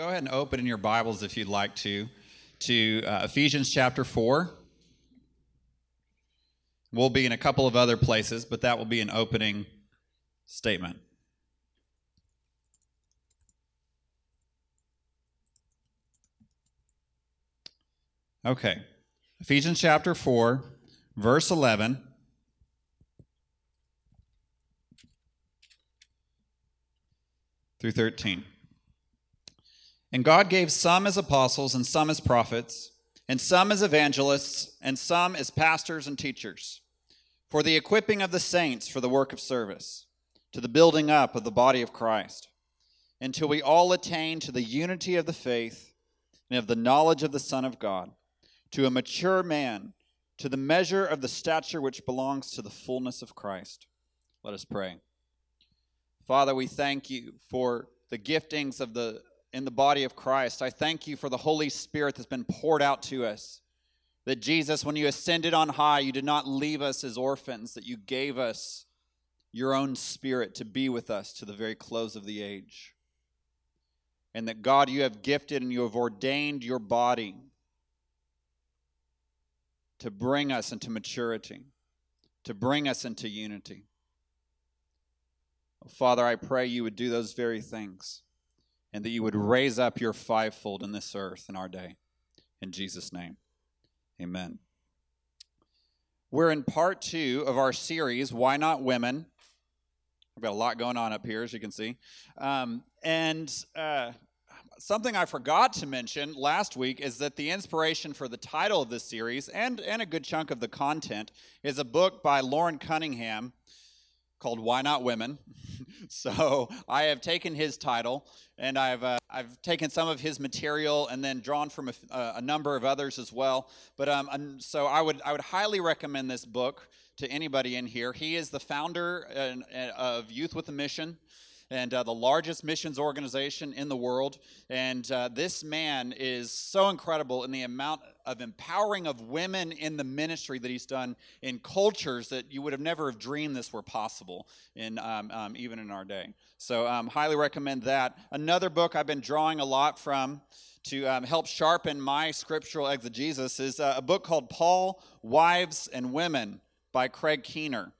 go ahead and open in your Bibles if you'd like to, to uh, Ephesians chapter 4. We'll be in a couple of other places, but that will be an opening statement. Okay. Ephesians chapter 4, verse 11. Through 13. And God gave some as apostles, and some as prophets, and some as evangelists, and some as pastors and teachers, for the equipping of the saints for the work of service, to the building up of the body of Christ, until we all attain to the unity of the faith and of the knowledge of the Son of God, to a mature man, to the measure of the stature which belongs to the fullness of Christ. Let us pray. Father, we thank you for the giftings of the in the body of Christ. I thank you for the Holy Spirit that's been poured out to us. That Jesus, when you ascended on high, you did not leave us as orphans, that you gave us your own spirit to be with us to the very close of the age. And that God, you have gifted and you have ordained your body to bring us into maturity, to bring us into unity. Father, I pray you would do those very things and that you would raise up your fivefold in this earth in our day. In Jesus' name, amen. We're in part two of our series, Why Not Women? I've got a lot going on up here, as you can see. Um, and uh, something I forgot to mention last week is that the inspiration for the title of this series and, and a good chunk of the content is a book by Loren Cunningham called Why Not Women. so I have taken his title and I've, uh, I've taken some of his material and then drawn from a, uh, a number of others as well. But um, so I would, I would highly recommend this book to anybody in here. He is the founder uh, of Youth with a Mission and uh, the largest missions organization in the world. And uh, this man is so incredible in the amount of empowering of women in the ministry that he's done in cultures that you would have never have dreamed this were possible in um, um, even in our day. So um, highly recommend that. Another book I've been drawing a lot from to um, help sharpen my scriptural exegesis is uh, a book called Paul, Wives and Women by Craig Keener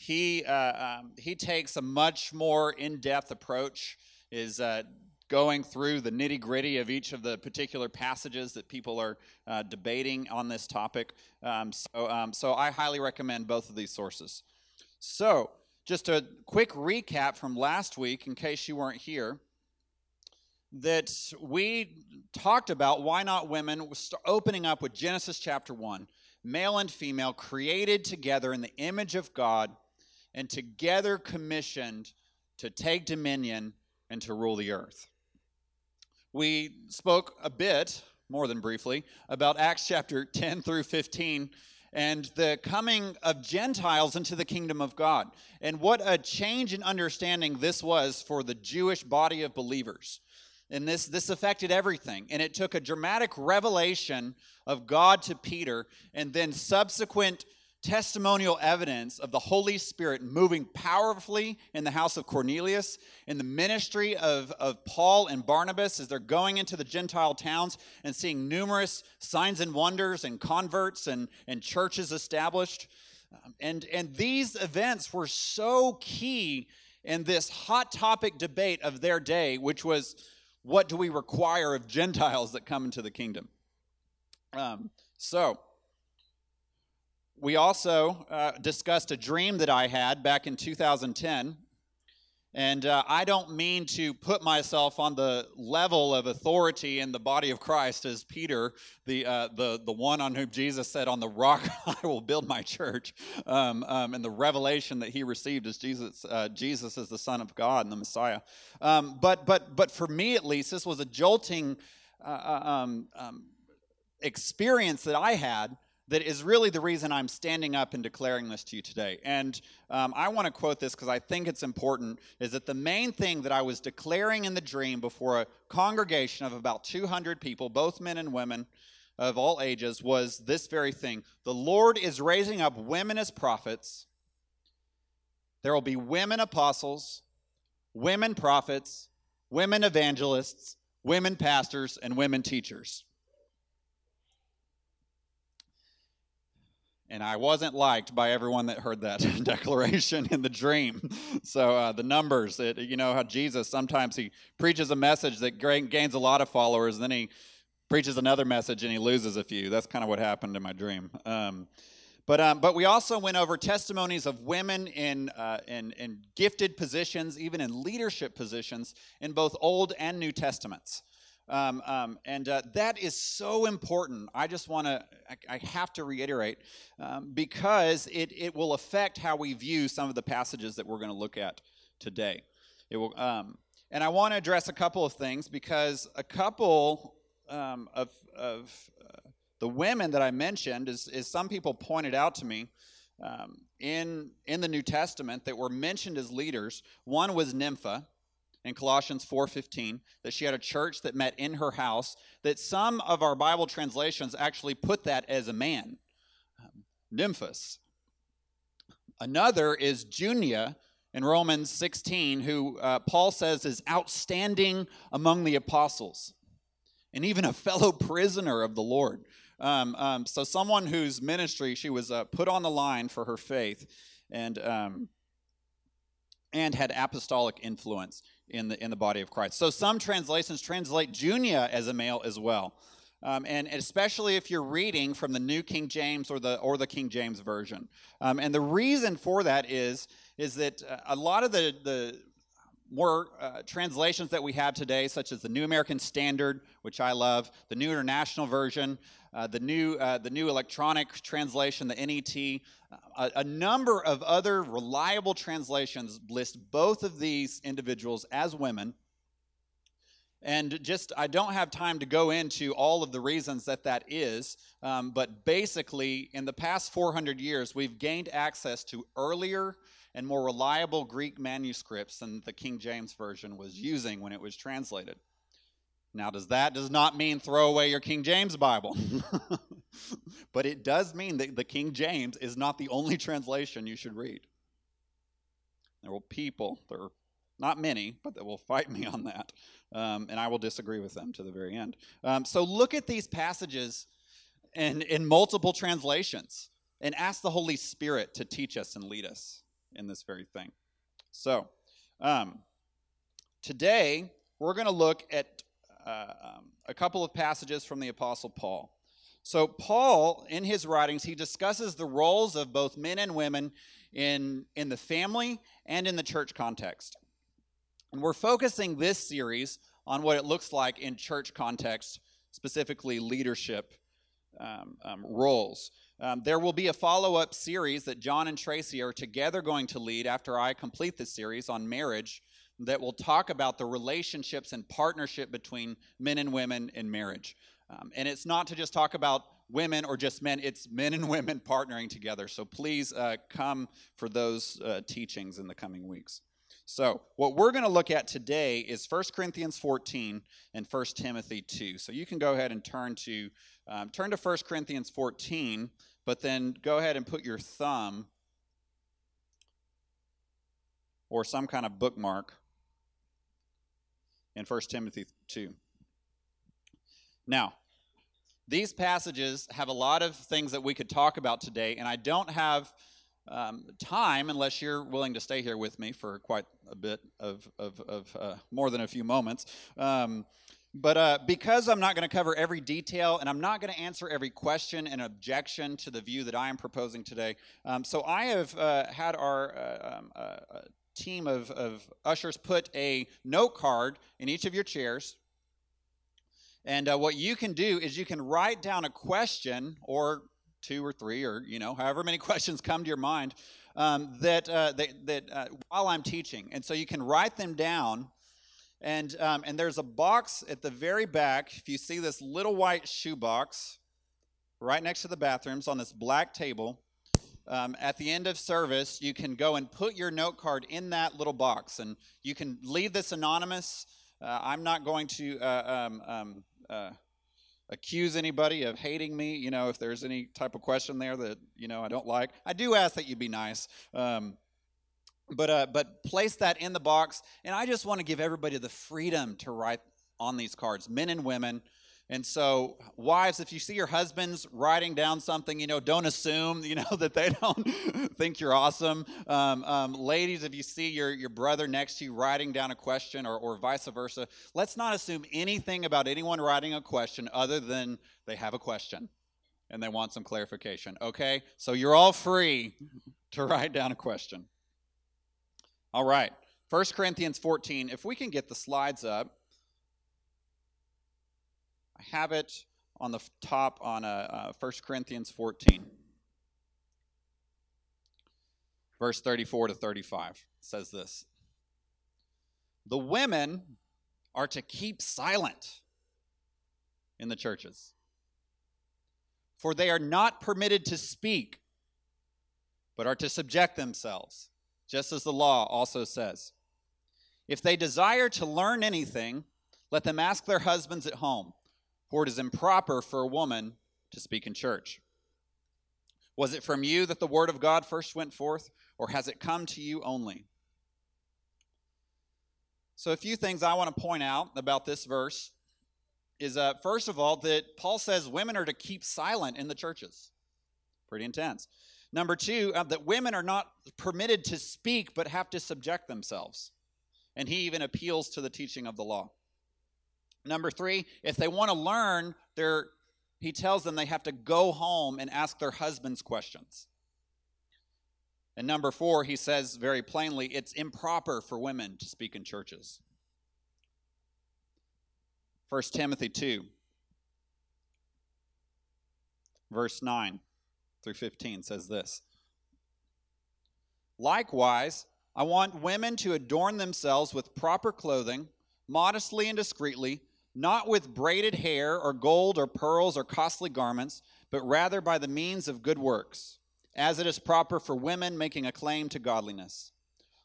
he uh, um, he takes a much more in-depth approach is uh, going through the nitty-gritty of each of the particular passages that people are uh, debating on this topic. Um, so, um, so i highly recommend both of these sources. So just a quick recap from last week in case you weren't here that we talked about why not women opening up with genesis chapter 1 male and female created together in the image of god and together commissioned to take dominion and to rule the earth. We spoke a bit, more than briefly, about Acts chapter 10 through 15 and the coming of Gentiles into the kingdom of God. And what a change in understanding this was for the Jewish body of believers. And this, this affected everything. And it took a dramatic revelation of God to Peter and then subsequent testimonial evidence of the Holy Spirit moving powerfully in the house of Cornelius, in the ministry of, of Paul and Barnabas as they're going into the Gentile towns and seeing numerous signs and wonders and converts and, and churches established. Um, and, and these events were so key in this hot topic debate of their day, which was what do we require of Gentiles that come into the kingdom? Um, so, we also uh, discussed a dream that I had back in 2010. And uh, I don't mean to put myself on the level of authority in the body of Christ as Peter, the, uh, the, the one on whom Jesus said, On the rock I will build my church, um, um, and the revelation that he received as Jesus, uh, Jesus as the Son of God and the Messiah. Um, but, but, but for me at least, this was a jolting uh, uh, um, um, experience that I had that is really the reason I'm standing up and declaring this to you today. And um, I want to quote this because I think it's important is that the main thing that I was declaring in the dream before a congregation of about 200 people, both men and women of all ages, was this very thing The Lord is raising up women as prophets, there will be women apostles, women prophets, women evangelists, women pastors and women teachers. And I wasn't liked by everyone that heard that declaration in the dream. So uh, the numbers, it, you know how Jesus sometimes he preaches a message that gains a lot of followers, then he preaches another message and he loses a few. That's kind of what happened in my dream. Um, but um, but we also went over testimonies of women in, uh, in in gifted positions, even in leadership positions in both Old and New Testaments. Um, um, and uh, that is so important. I just want to, I, I, have to reiterate, um, because it, it will affect how we view some of the passages that we're going to look at today. It will, um, and I want to address a couple of things because a couple um, of, of uh, the women that I mentioned, is, is some people pointed out to me um, in, in the New Testament that were mentioned as leaders. One was Nympha in Colossians 4:15 that she had a church that met in her house that some of our Bible translations actually put that as a man um, Nymphas. Another is Junia in Romans 16 who uh, Paul says is outstanding among the apostles and even a fellow prisoner of the Lord. Um, um, so someone whose ministry she was uh, put on the line for her faith and um, and had apostolic influence in the in the body of Christ. So some translations translate Junia as a male as well. Um, and especially if you're reading from the New King James or the or the King James version, um, and the reason for that is is that uh, a lot of the the more uh, translations that we have today, such as the New American Standard, which I love, the New International Version, uh, the new uh, the new electronic translation, the NET, a, a, number of other reliable translations list both of these individuals as women. And just, I don't have time to go into all of the reasons that that is, um, but basically, in the past 400 years, we've gained access to earlier and more reliable Greek manuscripts than the King James Version was using when it was translated. Now, does that does not mean throw away your King James Bible? but it does mean that the King James is not the only translation you should read. There will people, there are not many, but that will fight me on that. Um, and I will disagree with them to the very end. Um, so look at these passages in, in multiple translations and ask the Holy Spirit to teach us and lead us in this very thing. So, um, today we're going to look at uh, um, a couple of passages from the Apostle Paul. So, Paul, in his writings, he discusses the roles of both men and women in, in the family and in the church context. And we're focusing this series on what it looks like in church context, specifically leadership um, um, roles. Um, there will be a follow up series that John and Tracy are together going to lead after I complete this series on marriage that will talk about the relationships and partnership between men and women in marriage. Um, and it's not to just talk about women or just men, it's men and women partnering together. So please uh, come for those uh, teachings in the coming weeks. So, what we're going to look at today is 1 Corinthians 14 and 1 Timothy 2. So, you can go ahead and turn to um, turn to 1 Corinthians 14, but then go ahead and put your thumb or some kind of bookmark in 1 Timothy 2. Now, these passages have a lot of things that we could talk about today, and I don't have um, time unless you're willing to stay here with me for quite a bit of, of, of uh, more than a few moments. Um, but uh, because I'm not going to cover every detail and I'm not going to answer every question and objection to the view that I am proposing today, um, so I have uh, had our uh, um, uh, uh, team of, of ushers put a note card in each of your chairs. And what you can do is you can write down a question or two or three or you know however many questions come to your mind um, that uh, that, that uh, while I'm teaching, and so you can write them down. And um, and there's a box at the very back. If you see this little white shoe box, right next to the bathrooms on this black table, um, at the end of service, you can go and put your note card in that little box, and you can leave this anonymous. Uh, I'm not going to uh, um, um, uh, accuse anybody of hating me. You know, if there's any type of question there that you know I don't like, I do ask that you be nice. Um, but uh, but place that in the box, and I just want to give everybody the freedom to write on these cards, men and women. And so, wives, if you see your husbands writing down something, you know, don't assume, you know, that they don't think you're awesome. Um, um, ladies, if you see your, your brother next to you writing down a question or, or vice versa, let's not assume anything about anyone writing a question other than they have a question and they want some clarification. Okay? So you're all free to write down a question. All right. 1 Corinthians 14. If we can get the slides up. Have it on the top on uh, uh, 1 Corinthians 14. Verse 34 to 35 says this The women are to keep silent in the churches, for they are not permitted to speak, but are to subject themselves, just as the law also says. If they desire to learn anything, let them ask their husbands at home for it is improper for a woman to speak in church. Was it from you that the word of God first went forth, or has it come to you only? So, a few things I want to point out about this verse is uh, first of all, that Paul says women are to keep silent in the churches. Pretty intense. Number two, uh, that women are not permitted to speak but have to subject themselves. And he even appeals to the teaching of the law. Number three, if they want to learn, they're, he tells them they have to go home and ask their husbands questions. And number four, he says very plainly, it's improper for women to speak in churches. 1 Timothy 2, verse 9 through 15 says this Likewise, I want women to adorn themselves with proper clothing, modestly and discreetly not with braided hair or gold or pearls or costly garments, but rather by the means of good works, as it is proper for women making a claim to godliness.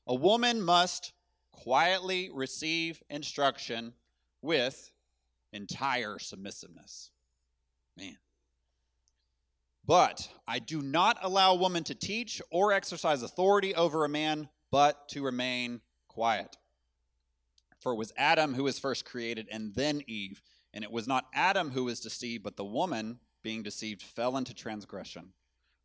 A woman must quietly receive instruction with entire submissiveness. Man. But I do not allow a woman to teach or exercise authority over a man, but to remain quiet. For it was Adam who was first created, and then Eve. And it was not Adam who was deceived, but the woman, being deceived, fell into transgression.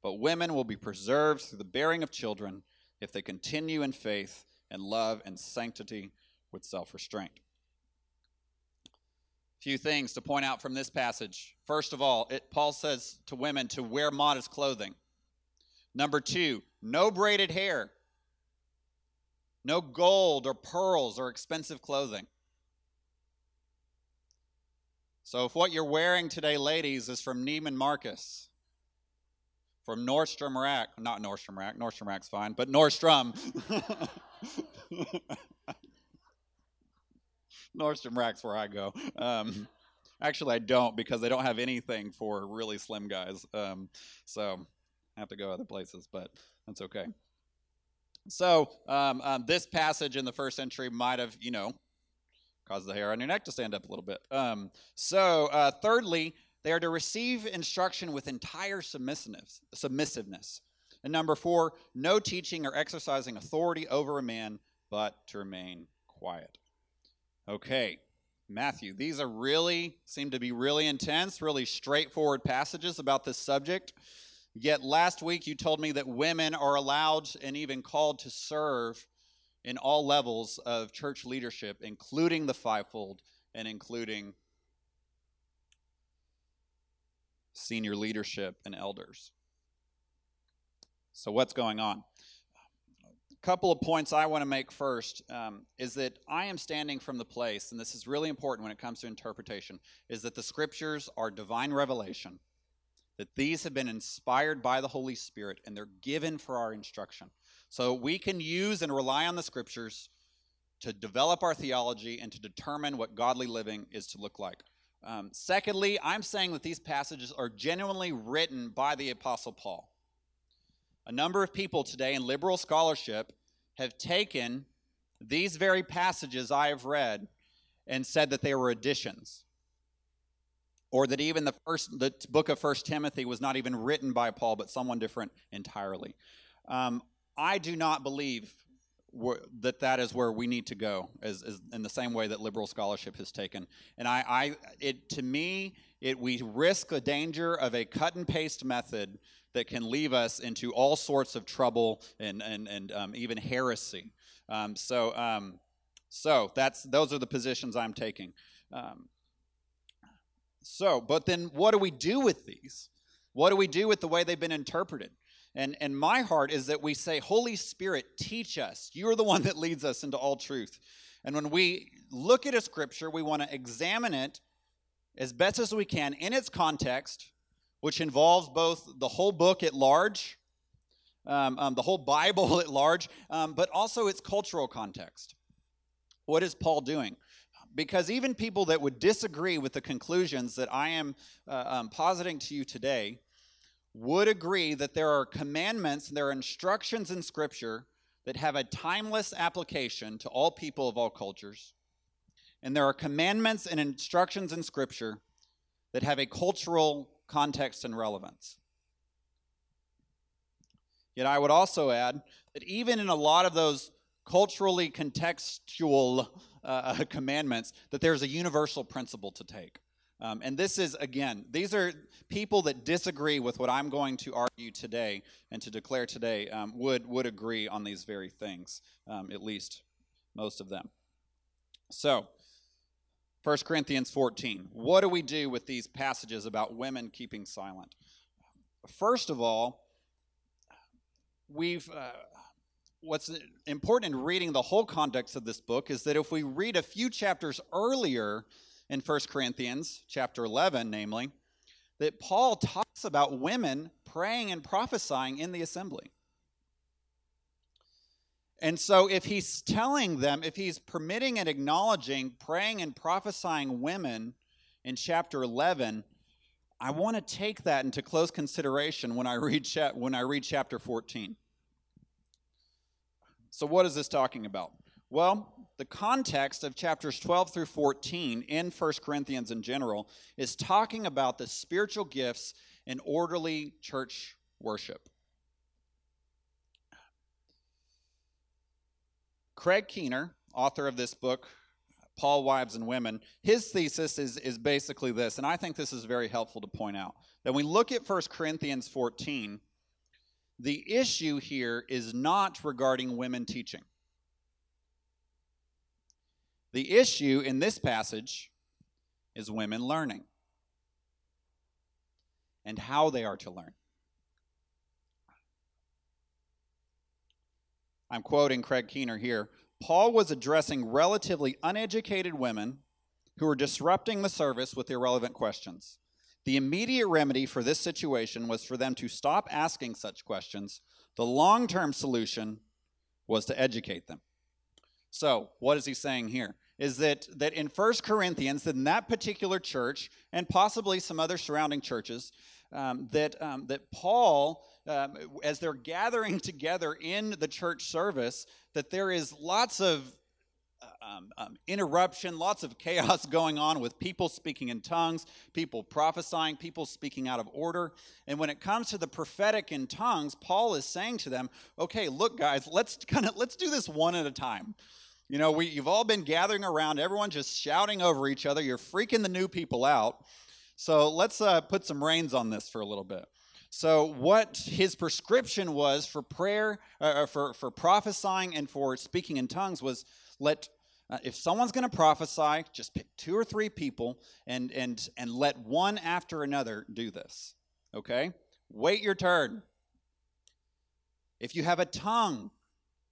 But women will be preserved through the bearing of children if they continue in faith and love and sanctity with self restraint. Few things to point out from this passage. First of all, it, Paul says to women to wear modest clothing. Number two, no braided hair no gold or pearls or expensive clothing. So, if what you're wearing today, ladies, is from Neiman Marcus, from Nordstrom Rack, not Nordstrom Rack, Nordstrom Rack's fine, but Nordstrom. Nordstrom Rack's where I go. Um, actually, I don't because they don't have anything for really slim guys. Um, so I have to go other places, but that's okay. So um, um, this passage in the first century might have, you know, caused the hair on your neck to stand up a little bit. Um, so uh, thirdly, they are to receive instruction with entire submissiveness. submissiveness. And number four, no teaching or exercising authority over a man, but to remain quiet. Okay, Matthew. These are really, seem to be really intense, really straightforward passages about this subject. Yet last week you told me that women are allowed and even called to serve in all levels of church leadership, including the fivefold and including senior leadership and elders. So, what's going on? A couple of points I want to make first um, is that I am standing from the place, and this is really important when it comes to interpretation, is that the scriptures are divine revelation that these have been inspired by the Holy Spirit and they're given for our instruction. So we can use and rely on the scriptures to develop our theology and to determine what godly living is to look like. Um, secondly, I'm saying that these passages are genuinely written by the Apostle Paul. A number of people today in liberal scholarship have taken these very passages I have read and said that they were additions or that even the first the book of first timothy was not even written by paul but someone different entirely um, i do not believe that that is where we need to go, as, as, in the same way that liberal scholarship has taken. And I, I, it to me, it we risk the danger of a cut and paste method that can leave us into all sorts of trouble and and and um, even heresy. Um, so um, so that's those are the positions I'm taking. So, but then what do we do with these? What do we do with the way they've been interpreted? And, and my heart is that we say, Holy Spirit, teach us. You are the one that leads us into all truth. And when we look at a scripture, we want to examine it as best as we can in its context, which involves both the whole book at large, um, um, the whole Bible at large, um, but also its cultural context. What is Paul doing? Because even people that would disagree with the conclusions that I am uh, um, positing to you today would agree that there are commandments, there are instructions in Scripture that have a timeless application to all people of all cultures. And there are commandments and instructions in Scripture that have a cultural context and relevance. Yet I would also add that even in a lot of those culturally contextual uh, commandments, that there's a universal principle to take. Um, and this is, again, these are people that disagree with what I'm going to argue today and to declare today um, would, would agree on these very things, um, at least most of them. So, 1 Corinthians 14. What do we do with these passages about women keeping silent? First of all, we've. Uh, what's important in reading the whole context of this book is that if we read a few chapters earlier in 1 Corinthians chapter 11, namely, that Paul talks about women praying and prophesying in the assembly. And so, if he's telling them, if he's permitting and acknowledging praying and prophesying women in chapter 11, I want to take that into close consideration when I read, when I read chapter 14. So, what is this talking about? Well, the context of chapters 12 through 14 in 1 Corinthians in general is talking about the spiritual gifts and orderly church worship. Craig Keener, author of this book, Paul, Wives, and Women, his thesis is, is basically this, and I think this is very helpful to point out. That when we look at 1 Corinthians 14, the issue here is not regarding women teaching. The issue in this passage is women learning and how they are to learn. I'm quoting Craig Keener here. Paul was addressing relatively uneducated women who were disrupting the service with irrelevant questions. The immediate remedy for this situation was for them to stop asking such questions. The long term solution was to educate them. So, what is he saying here? Is that, that in First Corinthians, in that particular church, and possibly some other surrounding churches, um, that, um, that Paul, um, as they're gathering together in the church service, that there is lots of um, um, interruption, lots of chaos going on with people speaking in tongues, people prophesying, people speaking out of order. And when it comes to the prophetic in tongues, Paul is saying to them, "Okay, look, guys, let's kind of let's do this one at a time." You know, we, you've all been gathering around, everyone just shouting over each other. You're freaking the new people out. So let's uh, put some reins on this for a little bit. So, what his prescription was for prayer, uh, for, for prophesying, and for speaking in tongues was let uh, if someone's going to prophesy, just pick two or three people and, and, and let one after another do this. Okay? Wait your turn. If you have a tongue,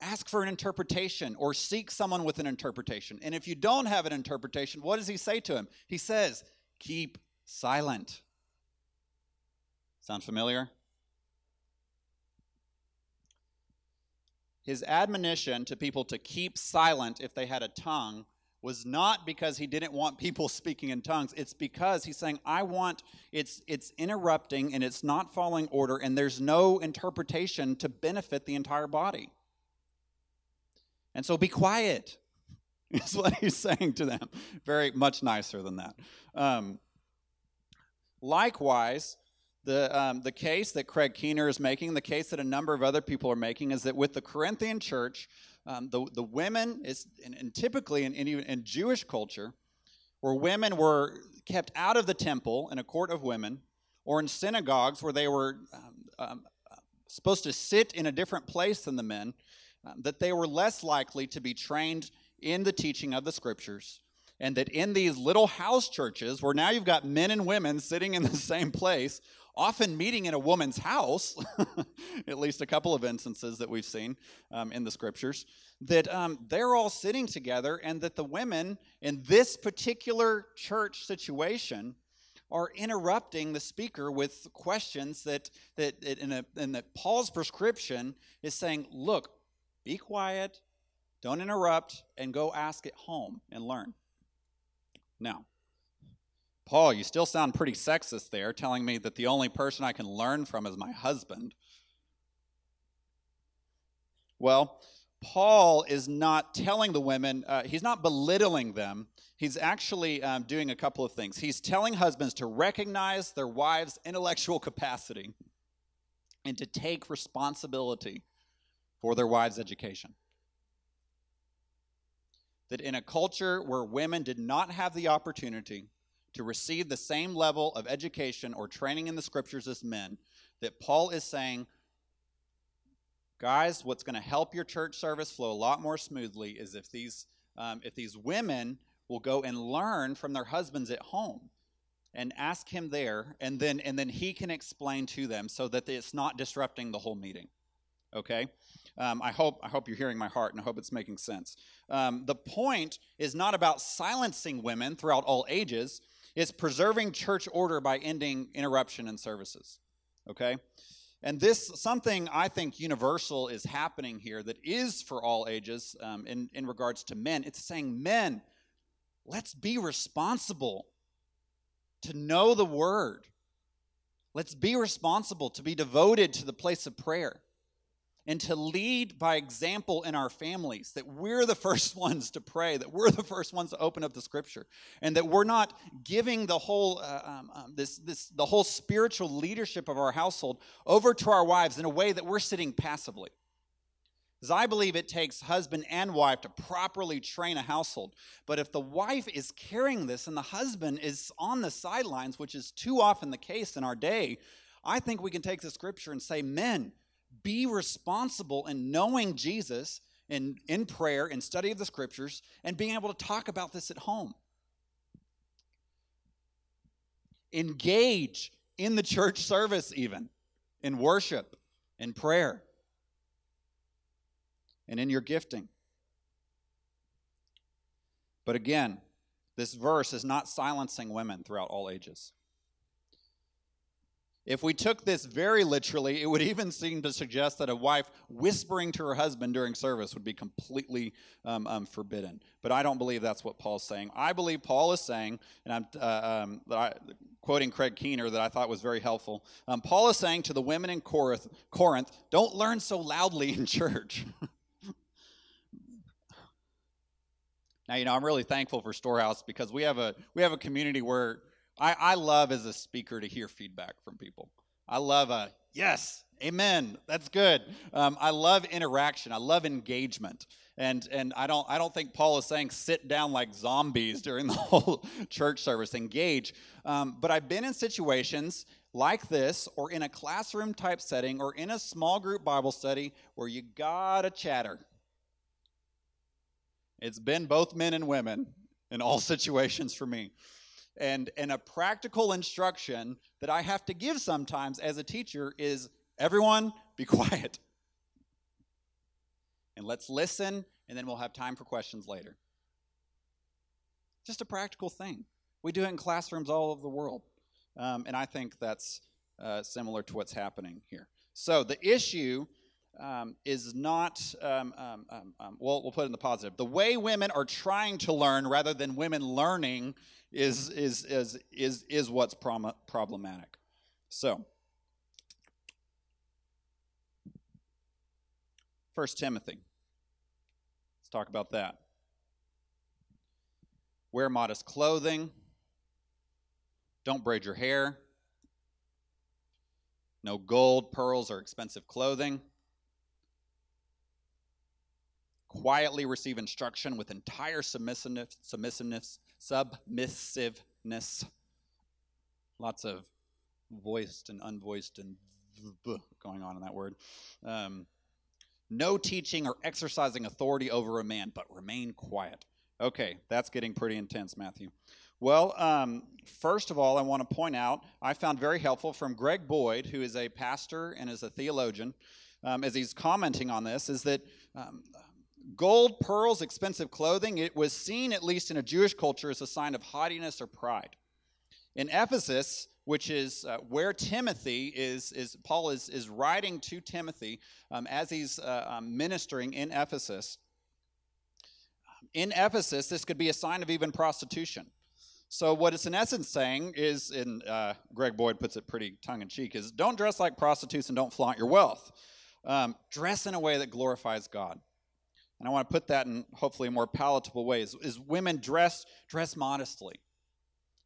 ask for an interpretation or seek someone with an interpretation. And if you don't have an interpretation, what does he say to him? He says, keep silent. Sound familiar? His admonition to people to keep silent if they had a tongue was not because he didn't want people speaking in tongues. It's because he's saying i want it's it's interrupting and it's not following order and there's no interpretation to benefit the entire body. And so be quiet is what he's saying to them. Very much nicer than that. Um, likewise the, um, the case that Craig Keener is making, the case that a number of other people are making, is that with the Corinthian church, um, the, the women, is, and, and typically in, in, in Jewish culture, where women were kept out of the temple in a court of women, or in synagogues where they were um, um, supposed to sit in a different place than the men, um, that they were less likely to be trained in the teaching of the scriptures. And that in these little house churches, where now you've got men and women sitting in the same place, often meeting in a woman's house, at least a couple of instances that we've seen um, in the scriptures, that um, they're all sitting together, and that the women in this particular church situation are interrupting the speaker with questions that, that, in a, and that Paul's prescription is saying, look, be quiet, don't interrupt, and go ask at home and learn. Now, Paul, you still sound pretty sexist there, telling me that the only person I can learn from is my husband. Well, Paul is not telling the women, uh, he's not belittling them. He's actually um, doing a couple of things. He's telling husbands to recognize their wives' intellectual capacity and to take responsibility for their wives' education. That in a culture where women did not have the opportunity to receive the same level of education or training in the scriptures as men, that Paul is saying, guys, what's going to help your church service flow a lot more smoothly is if these um, if these women will go and learn from their husbands at home and ask him there and then and then he can explain to them so that it's not disrupting the whole meeting. Okay? Um, i hope i hope you're hearing my heart and i hope it's making sense. Um, the point is not about silencing women throughout all ages is preserving church order by ending interruption in services. Okay? And this, something I think universal is happening here that is for all ages um, in, in regards to men. It's saying, men, let's be responsible to know the word. Let's be responsible to be devoted to the place of prayer and to lead by example in our families that we're the first ones to pray that we're the first ones to open up the scripture and that we're not giving the whole uh, um, um, this this the whole spiritual leadership of our household over to our wives in a way that we're sitting passively because I believe it takes husband and wife to properly train a household. But if the wife is carrying this and the husband is on the sidelines, which is too often the case in our day, I think we can take the scripture and say, Men, be responsible in knowing Jesus in, in prayer and study of the scriptures and being able to talk about this at home. Engage in the church service, even in worship, in prayer, and in your gifting. But again, this verse is not silencing women throughout all ages. If we took this very literally, it would even seem to suggest that a wife whispering to her husband during service would be completely um, um, forbidden. But I don't believe that's what Paul's saying. I believe Paul is saying, and I'm uh, um, I, quoting Craig Keener that I thought was very helpful. Um, Paul is saying to the women in Corinth, Corinth, don't learn so loudly in church. now you know I'm really thankful for Storehouse because we have a we have a community where I, I love as a speaker to hear feedback from people. I love a yes, amen, that's good. Um, I love interaction. I love engagement. And, and I, don't, I don't think Paul is saying sit down like zombies during the whole church service, engage. Um, but I've been in situations like this, or in a classroom type setting, or in a small group Bible study where you gotta chatter. It's been both men and women in all situations for me and, and a practical instruction that I have to give sometimes as a teacher is everyone be quiet. And let's listen, and then we'll have time for questions later. Just a practical thing. We do it in classrooms all over the world. Um, and I think that's uh, similar to what's happening here. So the issue um, is not, um, um, um, um, well, we'll put it in the positive. The way women are trying to learn rather than women learning is, is, is, is, is what's prom- problematic. So, First Timothy. Let's talk about that. Wear modest clothing. Don't braid your hair. No gold, pearls, or expensive clothing. Quietly receive instruction with entire submissiveness, submissiveness, submissiveness. Lots of voiced and unvoiced and going on in that word. Um, no teaching or exercising authority over a man, but remain quiet. Okay, that's getting pretty intense, Matthew. Well, um, first of all, I want to point out I found very helpful from Greg Boyd, who is a pastor and is a theologian, um, as he's commenting on this, is that um, gold, pearls, expensive clothing, it was seen, at least in a Jewish culture, as a sign of haughtiness or pride. In Ephesus, which is uh, where Timothy is, is Paul is, is writing to Timothy um, as he's uh, um, ministering in Ephesus. In Ephesus, this could be a sign of even prostitution. So, what it's in essence saying is, and uh, Greg Boyd puts it pretty tongue in cheek, is don't dress like prostitutes and don't flaunt your wealth. Um, dress in a way that glorifies God. And I want to put that in hopefully a more palatable ways. Is women dress dress modestly?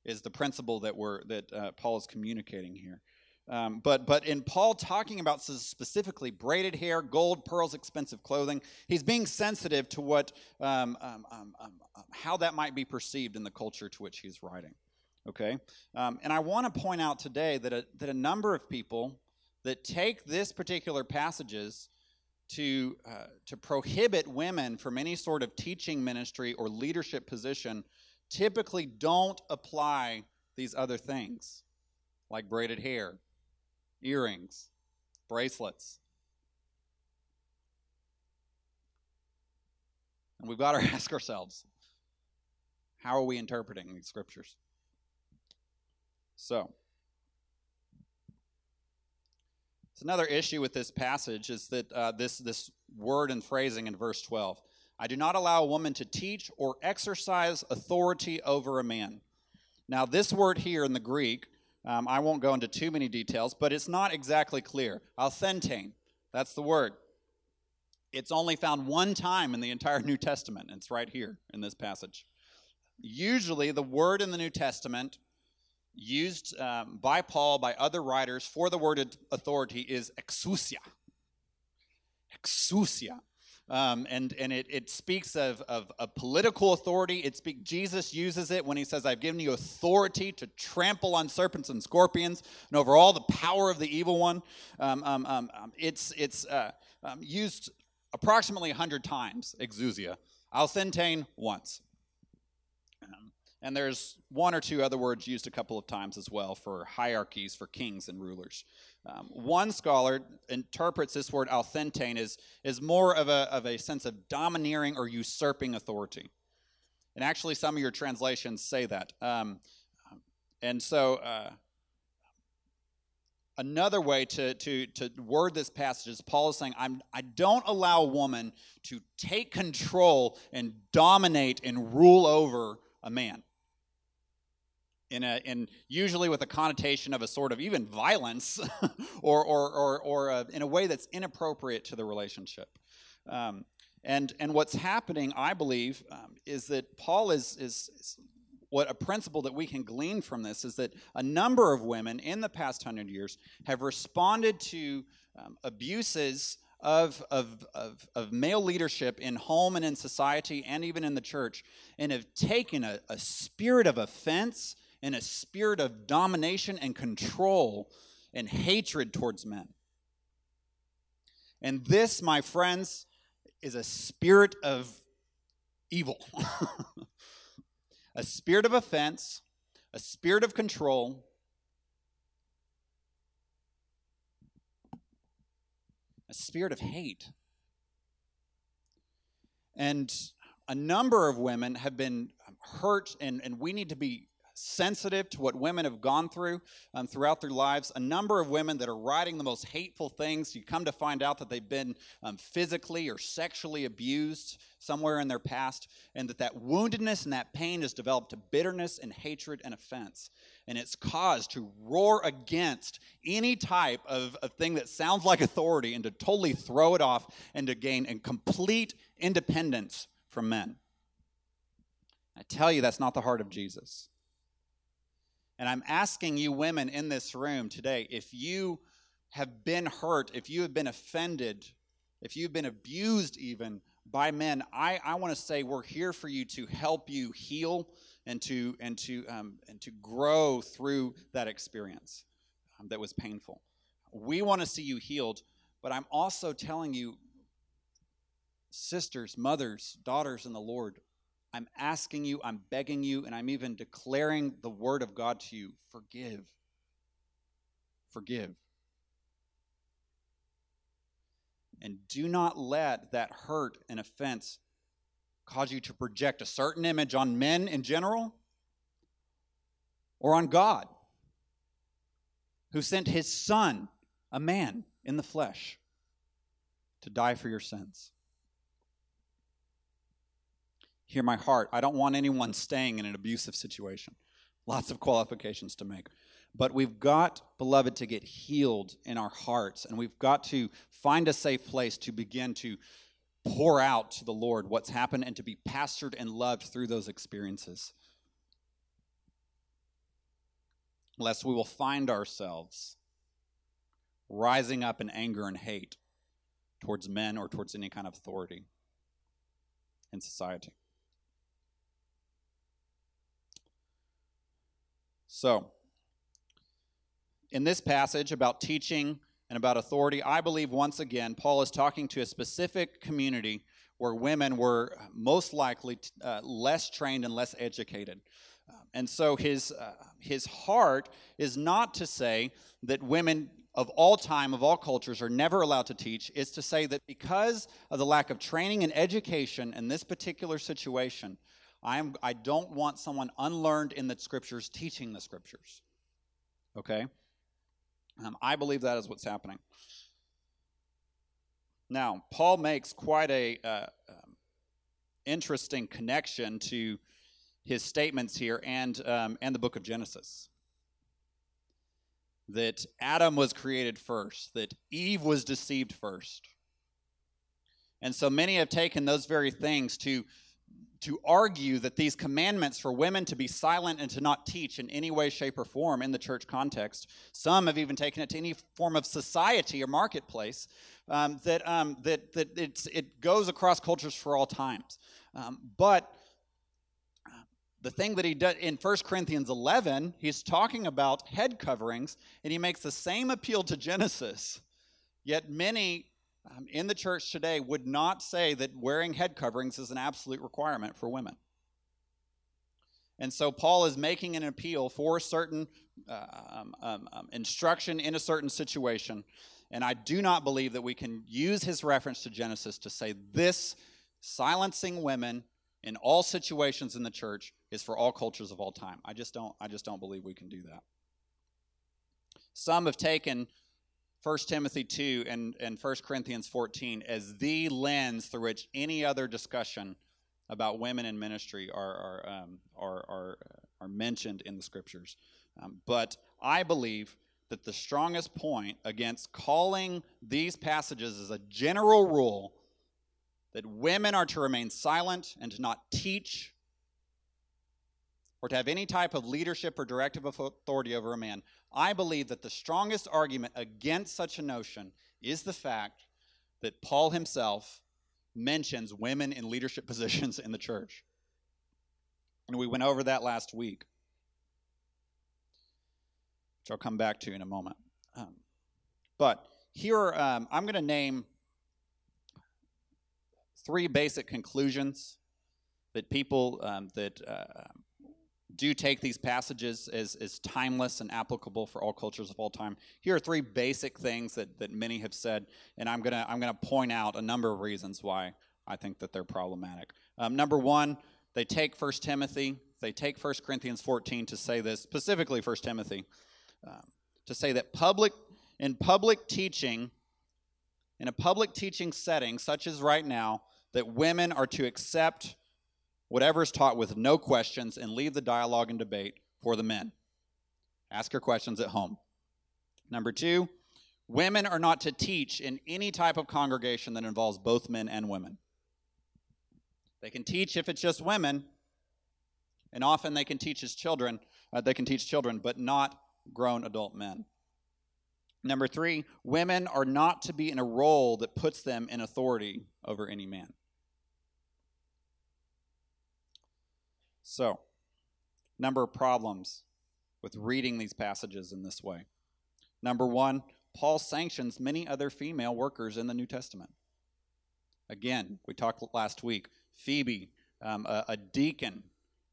is the principle that we're that uh, Paul is communicating here. Um, but but in Paul talking about specifically braided hair, gold, pearls, expensive clothing, he's being sensitive to what um, um, um, um how that might be perceived in the culture to which he's writing. Okay, um, and I want to point out today that a, that a number of people that take this particular passages to uh, to prohibit women from any sort of teaching ministry or leadership position typically don't apply these other things like braided hair, earrings, bracelets. And we've got to ask ourselves how are we interpreting these scriptures? So, it's another issue with this passage is that uh, this, this word and phrasing in verse 12. I do not allow a woman to teach or exercise authority over a man. Now, this word here in the Greek, um, I won't go into too many details, but it's not exactly clear. Authentein, that's the word. It's only found one time in the entire New Testament. It's right here in this passage. Usually, the word in the New Testament used um, by Paul, by other writers for the word authority is exousia. Exousia. Um, and and it, it speaks of, of, of political authority. It speak, Jesus uses it when he says, I've given you authority to trample on serpents and scorpions and over all the power of the evil one. Um, um, um, um it's it's uh, used approximately 100 times, exousia. Authentein once. And there's one or two other words used a couple of times as well for hierarchies, for kings and rulers. Um, one scholar interprets this word authentein as, as more of a, of a sense of domineering or usurping authority. And actually, some of your translations say that. Um, and so, uh, another way to, to, to word this passage is Paul is saying, I'm, I don't allow a woman to take control and dominate and rule over a man in a in usually with a connotation of a sort of even violence or or or, or a, in a way that's inappropriate to the relationship. Um, and and what's happening i believe um, is that paul is, is, is what a principle that we can glean from this is that a number of women in the past hundred years have responded to um, abuses of, of, of, of, male leadership in home and in society and even in the church and have taken a, a spirit of offense in a spirit of domination and control and hatred towards men. And this, my friends, is a spirit of evil, a spirit of offense, a spirit of control. A spirit of hate. And a number of women have been hurt, and, and we need to be sensitive to what women have gone through um, throughout their lives. A number of women that are writing the most hateful things. You come to find out that they've been um, physically or sexually abused somewhere in their past, and that that woundedness and that pain has developed to bitterness and hatred and offense. And it's caused to roar against any type of, of thing that sounds like authority and to totally throw it off and to gain and complete independence from men. I tell you, that's not the heart of Jesus. And I'm asking you, women in this room today, if you have been hurt, if you have been offended, if you've been abused even by men, I, I want to say we're here for you to help you heal and to and to um, and to grow through that experience um, that was painful. We want to see you healed, but I'm also telling you, sisters, mothers, daughters in the Lord, I'm asking you, I'm begging you, and I'm even declaring the word of God to you forgive. Forgive. And do not let that hurt and offense cause you to project a certain image on men in general or on God, who sent his son, a man in the flesh, to die for your sins. Hear my heart. I don't want anyone staying in an abusive situation. Lots of qualifications to make. But we've got, beloved, to get healed in our hearts, and we've got to find a safe place to begin to pour out to the Lord what's happened and to be pastored and loved through those experiences. Lest we will find ourselves rising up in anger and hate towards men or towards any kind of authority in society. So, in this passage about teaching and about authority, I believe once again Paul is talking to a specific community where women were most likely uh, less trained and less educated. Um, and so his, uh, his heart is not to say that women of all time, of all cultures, are never allowed to teach, is to say that because of the lack of training and education in this particular situation, I, am, I don't want someone unlearned in the scriptures teaching the scriptures. Okay? Um, I believe that is what's happening. Now, Paul makes quite a uh, um, interesting connection to his statements here and um, and the book of Genesis. That Adam was created first, that Eve was deceived first. And so many have taken those very things to to argue that these commandments for women to be silent and to not teach in any way, shape, or form in the church context, some have even taken it to any form of society or marketplace, um, that, um, that, that it goes across cultures for all times. Um, but the thing that he does in 1 Corinthians 11, he's talking about head coverings, and he makes the same appeal to Genesis. Yet many um, in the church today would not say that wearing head coverings is an absolute requirement for women. And so Paul is making an appeal for certain uh, um, um, um, instruction in a certain situation. And I do not believe that we can use his reference to Genesis to say this silencing women in all situations in the church is for all cultures of all time. I just don't I just don't believe we can do that. Some have taken 1 Timothy 2 and, and 1 Corinthians 14 as the lens through which any other discussion about women in ministry are, are, um, are, are, are, mentioned in the scriptures. Um, but I believe that the strongest point against calling these passages as a general rule that women are to remain silent and to not teach or to have any type of leadership or directive authority over a man, I believe that the strongest argument against such a notion is the fact that Paul himself mentions women in leadership positions in the church. And we went over that last week, which I'll come back to in a moment. Um, but here, um, I'm going to name three basic conclusions that people um, that uh, do take these passages as, as timeless and applicable for all cultures of all time. Here are three basic things that, that many have said, and I'm going to I'm gonna point out a number of reasons why I think that they're problematic. Um, number one, they take 1 Timothy, they take 1 Corinthians 14 to say this, specifically 1 Timothy, um, to say that public in public teaching, in a public teaching setting, such as right now, that women are to accept whatever is taught with no questions and leave the dialogue and debate for the men. Ask your questions at home. Number two, women are not to teach in any type of congregation that involves both men and women. They can teach if it's just women, and often they can teach as children. Uh, they can teach children, but not grown adult men. Number three, women are not to be in a role that puts them in authority over any man. So, number of problems with reading these passages in this way. Number one, Paul sanctions many other female workers in the New Testament. Again, we talked last week. Phoebe, um, a, a deacon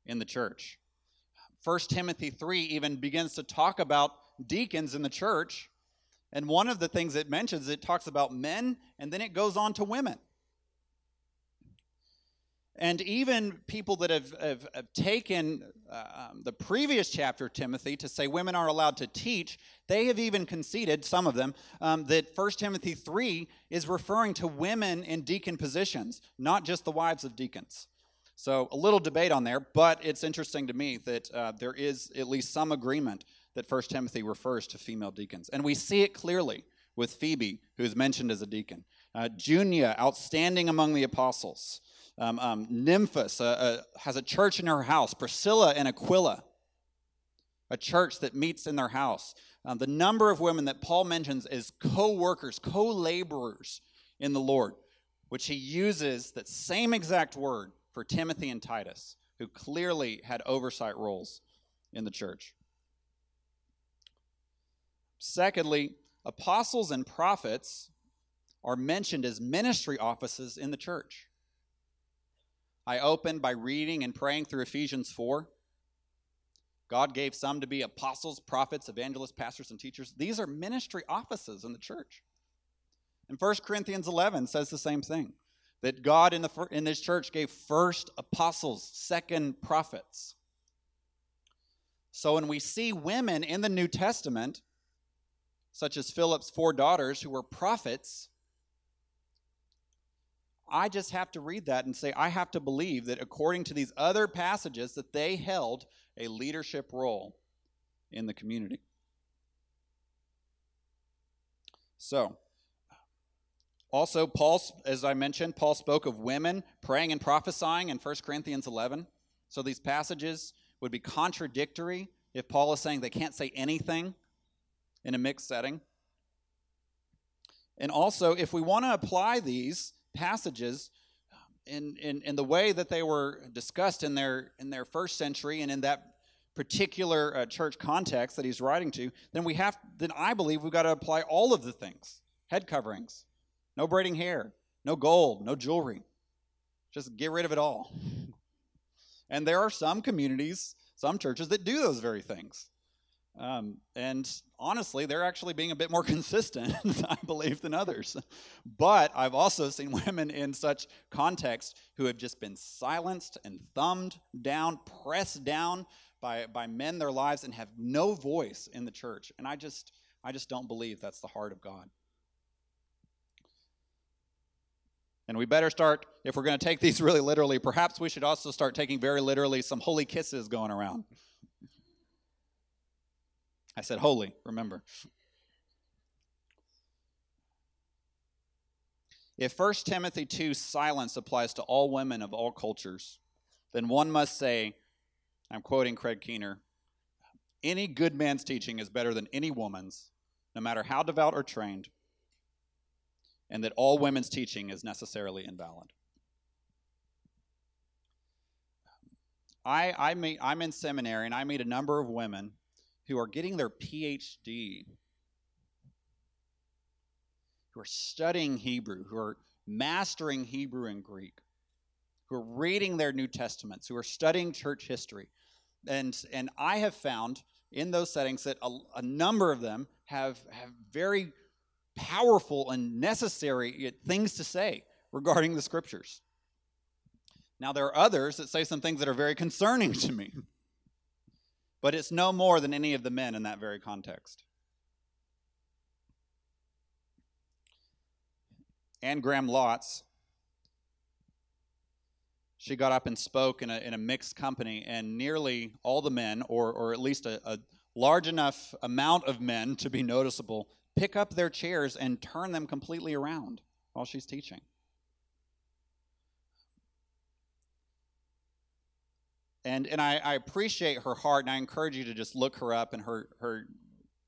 in the church. 1 Timothy 3 even begins to talk about deacons in the church. And one of the things it mentions, it talks about men, and then it goes on to women. And even people that have, have, have taken uh, um, the previous chapter of Timothy to say women are allowed to teach, they have even conceded, some of them, um, that 1 Timothy 3 is referring to women in deacon positions, not just the wives of deacons. So a little debate on there, but it's interesting to me that uh, there is at least some agreement that 1 Timothy refers to female deacons. And we see it clearly with Phoebe, who is mentioned as a deacon. Uh, Junia, outstanding among the apostles. Um, um, uh, uh, has a church in her house. Priscilla and Aquila, a church that meets in their house. Um, the number of women that Paul mentions as co workers, co laborers in the Lord, which he uses that same exact word for Timothy and Titus, who clearly had oversight roles in the church. Secondly, apostles and prophets are mentioned as ministry offices in the church. I opened by reading and praying through Ephesians 4. God gave some to be apostles, prophets, evangelists, pastors, and teachers. These are ministry offices in the church. And 1 Corinthians 11 says the same thing that God in, the, in this church gave first apostles, second prophets. So when we see women in the New Testament, such as Philip's four daughters who were prophets, I just have to read that and say, I have to believe that according to these other passages, that they held a leadership role in the community. So, also, Paul, as I mentioned, Paul spoke of women praying and prophesying in 1 Corinthians 11. So these passages would be contradictory if Paul is saying they can't say anything in a mixed setting. And also, if we want to apply these passages in, in, in the way that they were discussed in their, in their first century and in that particular uh, church context that he's writing to, then we have, then I believe we've got to apply all of the things head coverings, no braiding hair, no gold, no jewelry. Just get rid of it all. and there are some communities, some churches that do those very things. Um, and honestly, they're actually being a bit more consistent, I believe, than others. But I've also seen women in such context who have just been silenced and thumbed down, pressed down by, by men their lives and have no voice in the church. And I just, I just don't believe that's the heart of God. And we better start, if we're going to take these really literally, perhaps we should also start taking very literally some holy kisses going around. I said holy, remember. If 1 Timothy 2 silence applies to all women of all cultures, then one must say, I'm quoting Craig Keener, any good man's teaching is better than any woman's, no matter how devout or trained, and that all women's teaching is necessarily invalid. I, I meet, I'm in seminary and I meet a number of women who are getting their PhD, who are studying Hebrew, who are mastering Hebrew and Greek, who are reading their New Testaments, who are studying church history. And, and I have found in those settings that a, a number of them have, have very powerful and necessary things to say regarding the scriptures. Now, there are others that say some things that are very concerning to me. But it's no more than any of the men in that very context. Anne Graham Lotz, she got up and spoke in a, in a mixed company, and nearly all the men, or, or at least a, a large enough amount of men to be noticeable, pick up their chairs and turn them completely around while she's teaching. And and I, I, appreciate her heart, and I encourage you to just look her up and her her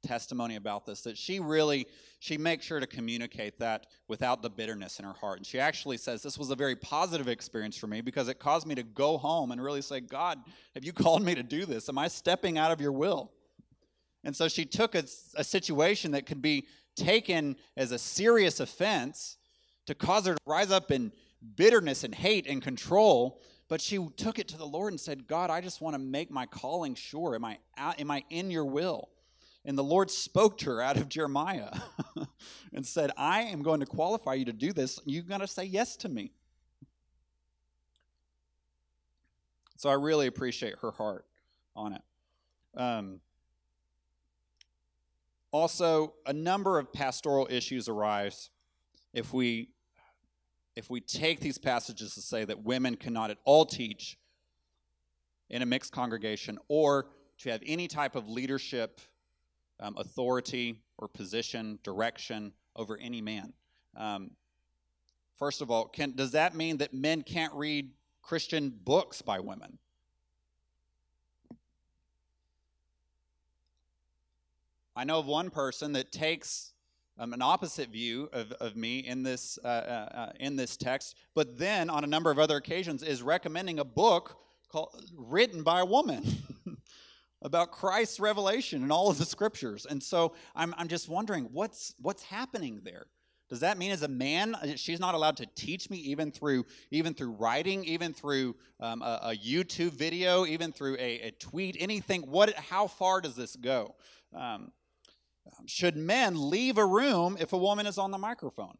testimony about this that she really she makes sure to communicate that without the bitterness in her heart. And she actually says this was a very positive experience for me because it caused me to go home and really say god have you called me to do this? Am i stepping out of your will and so she took a, a situation that could be taken as a serious offense to cause her to rise up in bitterness and hate and control but she took it to the lord and said god i just want to make my calling sure am i am i in your will and the Lord spoke to her out of Jeremiah and said, I am going to qualify you to do this. You've got to say yes to me. So I really appreciate her heart on it. Um, also, a number of pastoral issues arise if we if we take these passages to say that women cannot at all teach in a mixed congregation or to have any type of leadership um, authority or position, direction over any man. Um, first of all, can, does that mean that men can't read Christian books by women? I know of one person that takes um, an opposite view of, of me in this, uh, uh, uh in this text, but then on a number of other occasions is recommending a book called, written by a woman. about Christ's revelation in all of the scriptures. And so I'm, I'm just wondering what's, what's happening there? Does that mean as a man, uh, she's not allowed to teach me even through even through writing, even through um, a, a, YouTube video, even through a, a, tweet, anything? What? How far does this go? Um, should men leave a room if a woman is on the microphone?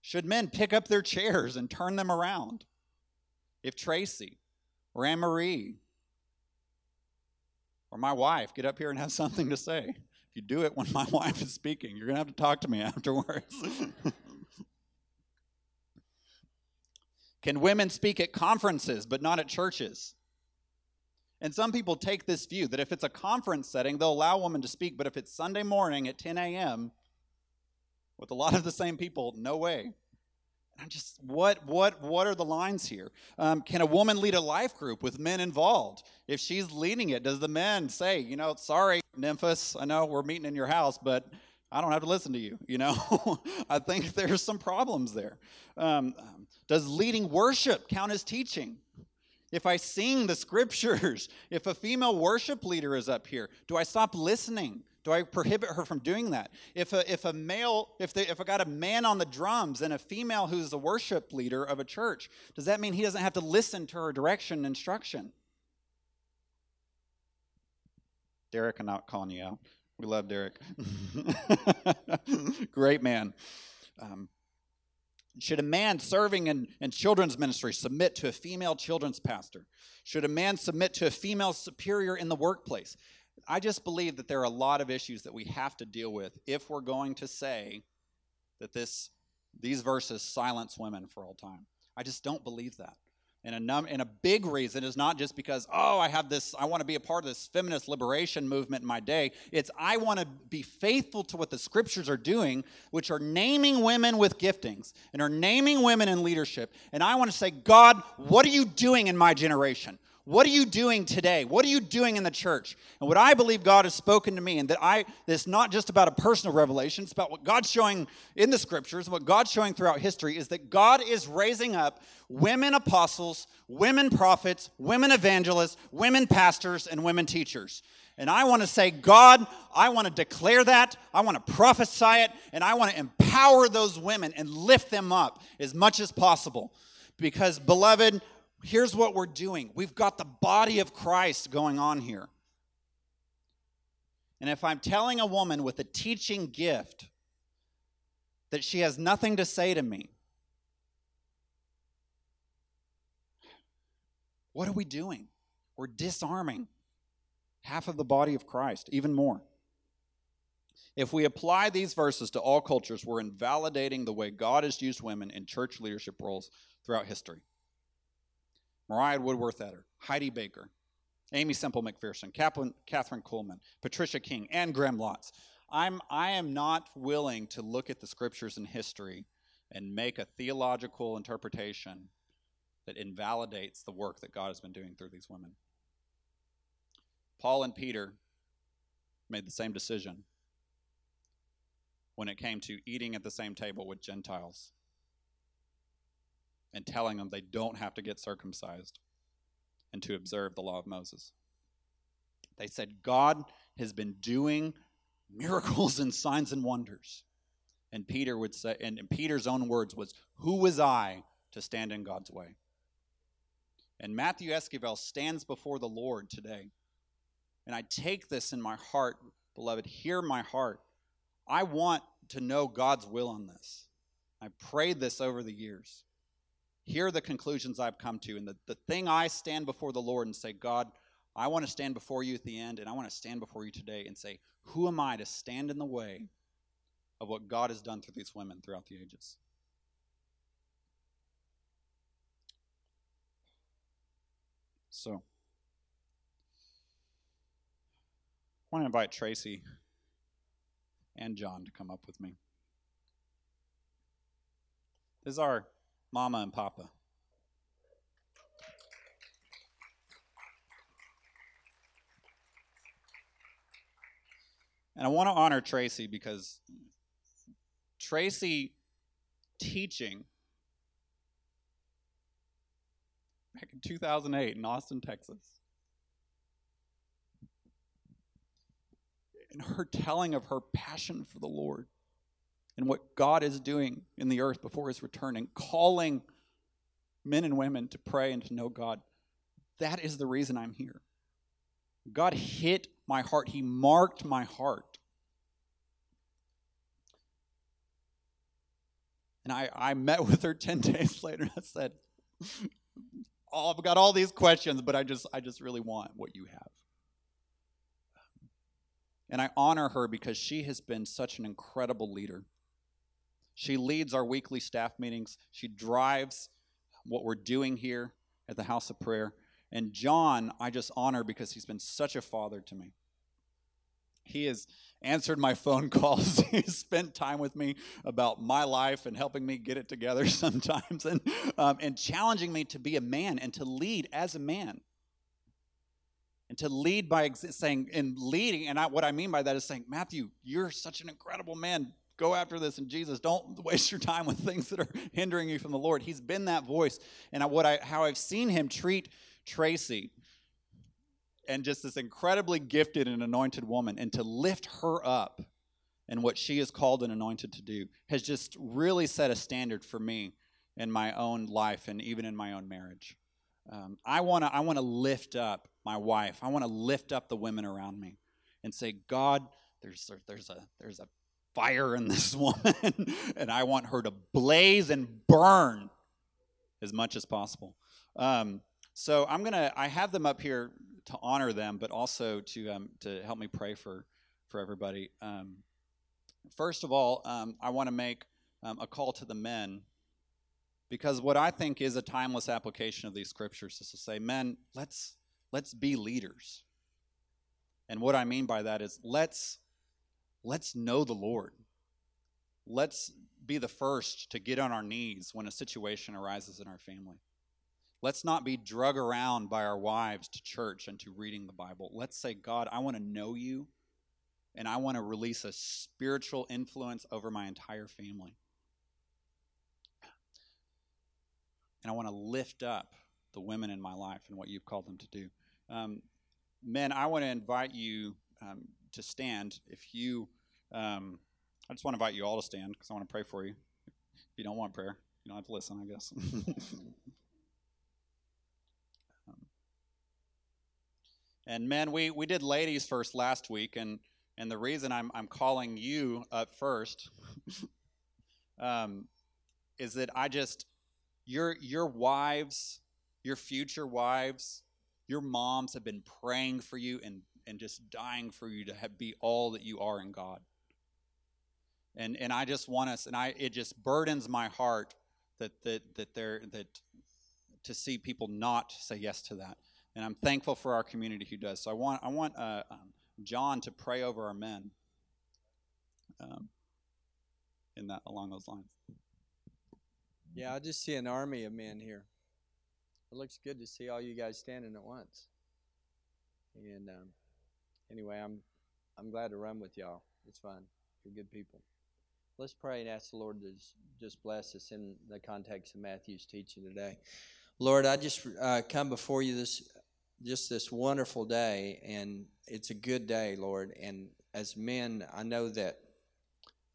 Should men pick up their chairs and turn them around? If Tracy or Anne Marie or my wife get up here and have something to say. If you do it when my wife is speaking, you're going to have to talk to me afterwards. Can women speak at conferences but not at churches? And some people take this view that if it's a conference setting, they'll allow women to speak, but if it's Sunday morning at 10 a.m. with a lot of the same people, no way. I'm just what what what are the lines here? Um, can a woman lead a life group with men involved? If she's leading it, does the men say, you know, sorry, Nymphas, I know we're meeting in your house, but I don't have to listen to you. You know, I think there's some problems there. Um, does leading worship count as teaching? If I sing the scriptures, if a female worship leader is up here, do I stop listening? Do I prohibit her from doing that? If a, if a male, if, they, if I got a man on the drums and a female who's the worship leader of a church, does that mean he doesn't have to listen to her direction and instruction? Derek, I'm not calling you out. We love Derek. Great man. Um, should a man serving in, in children's ministry submit to a female children's pastor? Should a man submit to a female superior in the workplace? I just believe that there are a lot of issues that we have to deal with if we're going to say that this these verses silence women for all time. I just don't believe that. And a, num- and a big reason is not just because, oh, I have this, I want to be a part of this feminist liberation movement in my day. It's I want to be faithful to what the scriptures are doing, which are naming women with giftings and are naming women in leadership. And I want to say, God, what are you doing in my generation? What are you doing today? What are you doing in the church? And what I believe God has spoken to me, and that I it's not just about a personal revelation, it's about what God's showing in the scriptures, and what God's showing throughout history, is that God is raising up women apostles, women prophets, women evangelists, women pastors, and women teachers. And I want to say, God, I want to declare that, I want to prophesy it, and I want to empower those women and lift them up as much as possible. Because, beloved, here's what we're doing we've got the body of Christ going on here. And if I'm telling a woman with a teaching gift that she has nothing to say to me, what are we doing? We're disarming half of the body of Christ, even more. If we apply these verses to all cultures, we're invalidating the way God has used women in church leadership roles throughout history. Mariah Woodworth-Etter, Heidi Baker, Aimee Semple McPherson, Kaplan, Kathryn Kuhlman, Patricia King, Anne Graham Lotz. I'm, I am not willing to look at the scriptures and history and make a theological interpretation that invalidates the work that God has been doing through these women. Paul and Peter made the same decision when it came to eating at the same table with Gentiles and telling them they don't have to get circumcised and to observe the law of Moses. They said, God has been doing miracles and signs and wonders. And Peter would say, and Peter's own words was, Who was I to stand in God's way? And Matthew Esquivel stands before the Lord today. And I take this in my heart, beloved, hear my heart. I want to know God's will on this. I prayed this over the years. Here are the conclusions I've come to. And the, the thing I stand before the Lord and say, God, I want to stand before you at the end, and I want to stand before you today and say, Who am I to stand in the way of what God has done through these women throughout the ages? So, I want to invite Tracy and John to come up with me. This is our mama and papa. And I want to honor Tracy because Tracy teaching back in 2008 in Austin, Texas. And her telling of her passion for the Lord and what God is doing in the earth before his return and calling men and women to pray and to know God. That is the reason I'm here. God hit my heart, He marked my heart. And I, I met with her 10 days later I said, oh, I've got all these questions, but I just I just really want what you have. And I honor her because she has been such an incredible leader. She leads our weekly staff meetings. She drives what we're doing here at the house of prayer. And John, I just honor because he's been such a father to me. He has answered my phone calls. He's spent time with me about my life and helping me get it together sometimes and, um, and challenging me to be a man and to lead as a man. And to lead by ex- saying, and leading, and I, what I mean by that is saying, Matthew, you're such an incredible man. Go after this in Jesus. Don't waste your time with things that are hindering you from the Lord. He's been that voice. And what I, how I've seen him treat Tracy and just this incredibly gifted and anointed woman, and to lift her up and what she is called and anointed to do has just really set a standard for me in my own life and even in my own marriage. Um, I want to I want to lift up my wife. I want to lift up the women around me and say, God, there's there's a there's a fire in this woman, and I want her to blaze and burn as much as possible. Um, so I'm gonna I have them up here to honor them, but also to um, to help me pray for for everybody. Um, first of all, um, I want to make um, a call to the men because what I think is a timeless application of these scriptures is to say, men, let's let's be leaders. And what I mean by that is let's let's know the Lord. Let's be the first to get on our knees when a situation arises in our family. Let's not be drug around by our wives to church and to reading the Bible. Let's say, God, I want to know you and I want to release a spiritual influence over my entire family. And I want to lift up the women in my life and what you've called them to do. Um, men, I want to invite you um, to stand. If you, um, I just want to invite you all to stand because I want to pray for you. If you don't want prayer, you don't have to listen, I guess. And men, we, we did ladies first last week, and, and the reason I'm, I'm calling you up first um, is that I just, your, your wives, your future wives, your moms have been praying for you and, and just dying for you to have, be all that you are in God. And, and I just want us, and I, it just burdens my heart that, that, that, there, that to see people not say yes to that and I'm thankful for our community who does. So I want I want uh, um, John to pray over our men. Um, in that along those lines. Yeah, I just see an army of men here. It looks good to see all you guys standing at once. And um, anyway, I'm I'm glad to run with y'all. It's fun. You're good people. Let's pray and ask the Lord to just- bless us in the context of Matthew's teaching today. Lord, I just uh, come before you this just this wonderful day, and it's a good day, Lord. And as men, I know that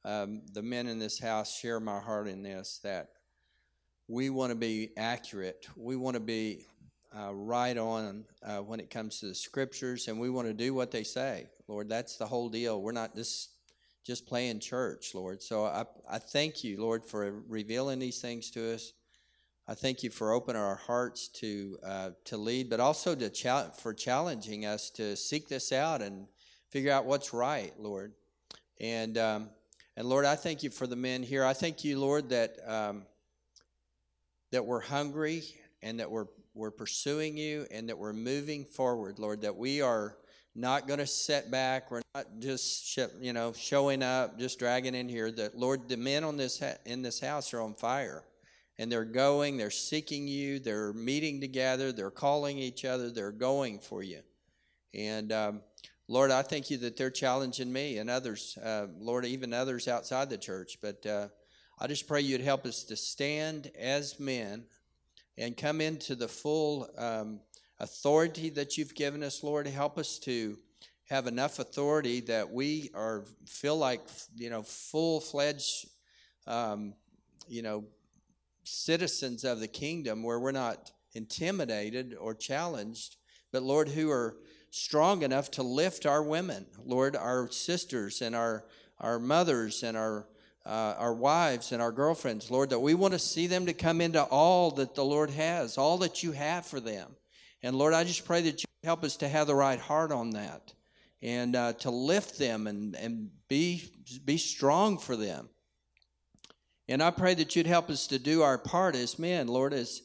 um, the men in this house share my heart in this that we want to be accurate. We want to be uh, right on uh, when it comes to the scriptures, and we want to do what they say. Lord, that's the whole deal. We're not just just playing church, Lord. So I, I thank you, Lord, for revealing these things to us. I thank you for opening our hearts to uh, to lead, but also to for challenging us to seek this out and figure out what's right, Lord. And um, and Lord, I thank you for the men here. I thank you, Lord, that um, that we're hungry and that we're we're pursuing you and that we're moving forward, Lord. That we are not going to set back. We're not just you know showing up, just dragging in here. That Lord, the men on this ha- in this house are on fire and they're going, they're seeking you, they're meeting together, they're calling each other, they're going for you. And um, Lord, I thank you that they're challenging me and others, uh, Lord, even others outside the church. But uh, I just pray you'd help us to stand as men and come into the full um, authority that you've given us, Lord. Help us to have enough authority that we are feel like you know full fledged, um, you know, citizens of the kingdom where we're not intimidated or challenged, but Lord, who are strong enough to lift our women, Lord, our sisters and our our mothers and our uh, our wives and our girlfriends, Lord, that we want to see them to come into all that the Lord has, all that you have for them. And Lord, I just pray that you help us to have the right heart on that and uh, to lift them and, and be, be strong for them. And I pray that you'd help us to do our part as men, Lord, as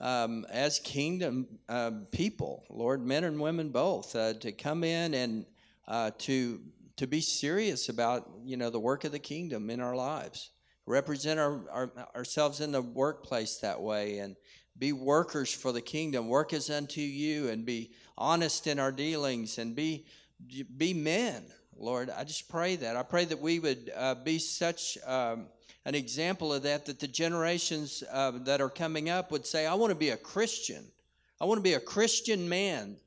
um, as kingdom uh, people, Lord, men and women both, uh, to come in and uh, to to be serious about you know the work of the kingdom in our lives, represent our, our, ourselves in the workplace that way, and be workers for the kingdom, work as unto you, and be honest in our dealings, and be be men, Lord. I just pray that. I pray that we would uh, be such. Um, an example of that that the generations uh, that are coming up would say, I want to be a Christian. I want to be a Christian man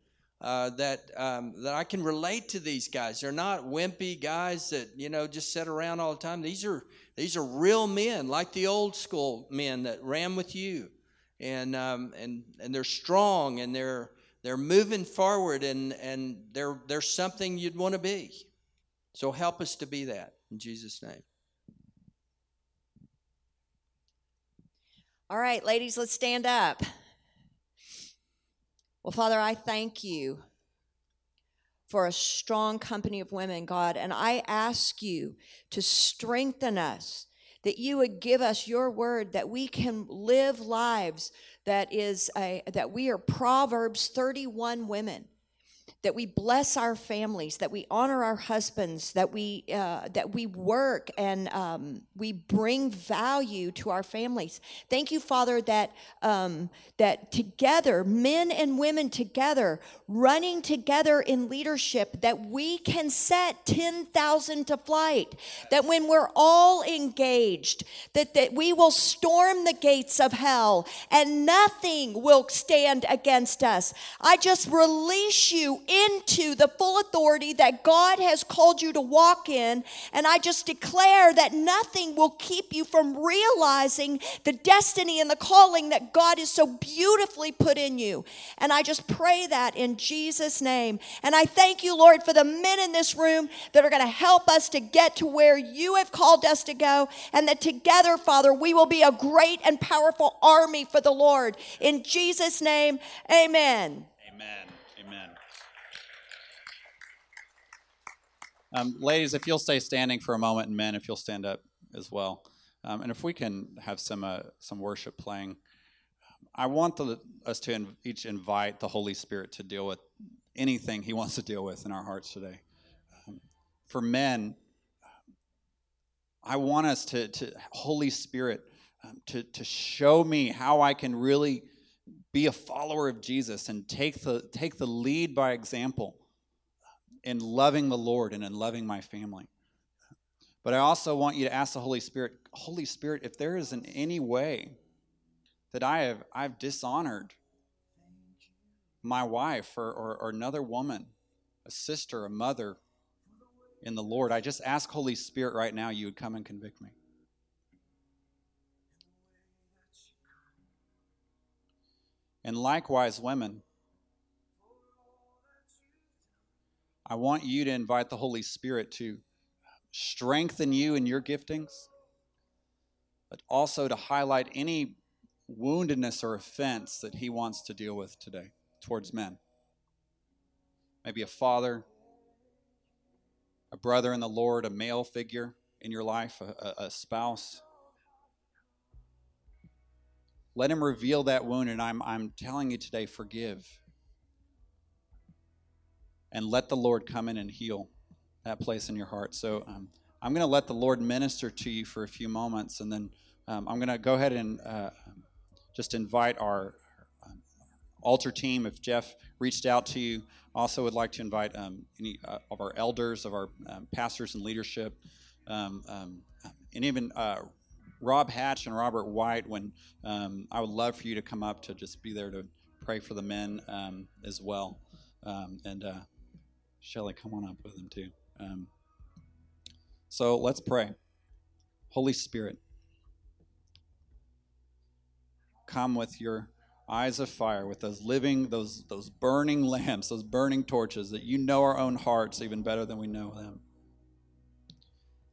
uh, that um, that I can relate to these guys. They're not wimpy guys that you know just sit around all the time. These are these are real men, like the old school men that ran with you, and um, and and they're strong and they're they're moving forward and and they're they're something you'd want to be. So help us to be that in Jesus' name. All right, ladies, let's stand up. Well, Father, I thank you for a strong company of women, God, and I ask you to strengthen us, that you would give us your word, that we can live lives that is a, that we are Proverbs 31 women that we bless our families, that we honor our husbands, that we uh, that we work and um, we bring value to our families. Thank you, Father, that um, that together, men and women together, running together in leadership, that we can set ten thousand to flight. That when we're all engaged, that that we will storm the gates of hell, and nothing will stand against us. I just release you into the full authority that God has called you to walk in. And I just declare that nothing will keep you from realizing the destiny and the calling that God has so beautifully put in you. And I just pray that in Jesus' name. And I thank you, Lord, for the men in this room that are going to help us to get to where you have called us to go. And that together, Father, we will be a great and powerful army for the Lord. In Jesus' name, amen. Amen. Amen. Um, ladies, if you'll stay standing for a moment, and men, if you'll stand up as well, um, and if we can have some uh, some worship playing, I want the, us to in, each invite the Holy Spirit to deal with anything He wants to deal with in our hearts today. Um, for men, I want us to, to Holy Spirit um, to to show me how I can really be a follower of Jesus and take the take the lead by example in loving the Lord and in loving my family. But I also want you to ask the Holy Spirit, Holy Spirit, if there is in any way that I have I've dishonored my wife or, or, or another woman, a sister, a mother in the Lord, I just ask Holy Spirit right now you would come and convict me. And likewise, women, I want you to invite the Holy Spirit to strengthen you in your giftings, but also to highlight any woundedness or offense that He wants to deal with today towards men. Maybe a father, a brother in the Lord, a male figure in your life, a, a, spouse. Let him reveal that wound, and I'm, I'm telling you today, forgive. And let the Lord come in and heal that place in your heart. So um, I'm going to let the Lord minister to you for a few moments, and then um, I'm going to go ahead and uh, just invite our um, altar team. If Jeff reached out to you, also would like to invite um, any uh, of our elders, of our um, pastors and leadership, and even uh, Rob Hatch and Robert White, when I would love for you to come up to just be there to pray for the men as well. And uh, Shelly, come on up with them too. Um, so let's pray. Holy Spirit, come with your eyes of fire, with those living, those, those burning lamps, those burning torches that you know our own hearts even better than we know them.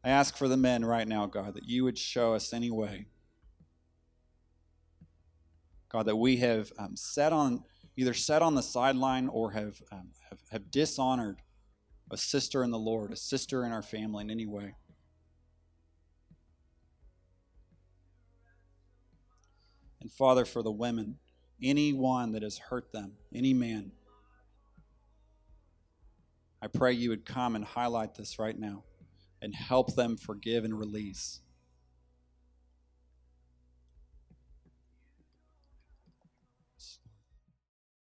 I ask for the men right now, God, that you would show us any way. God, that we have um, set on, either set on the sideline or have, um, have, have dishonored a sister in the Lord, a sister in our family in any way. And Father, for the women, anyone that has hurt them, any man, I pray you would come and highlight this right now and help them forgive and release.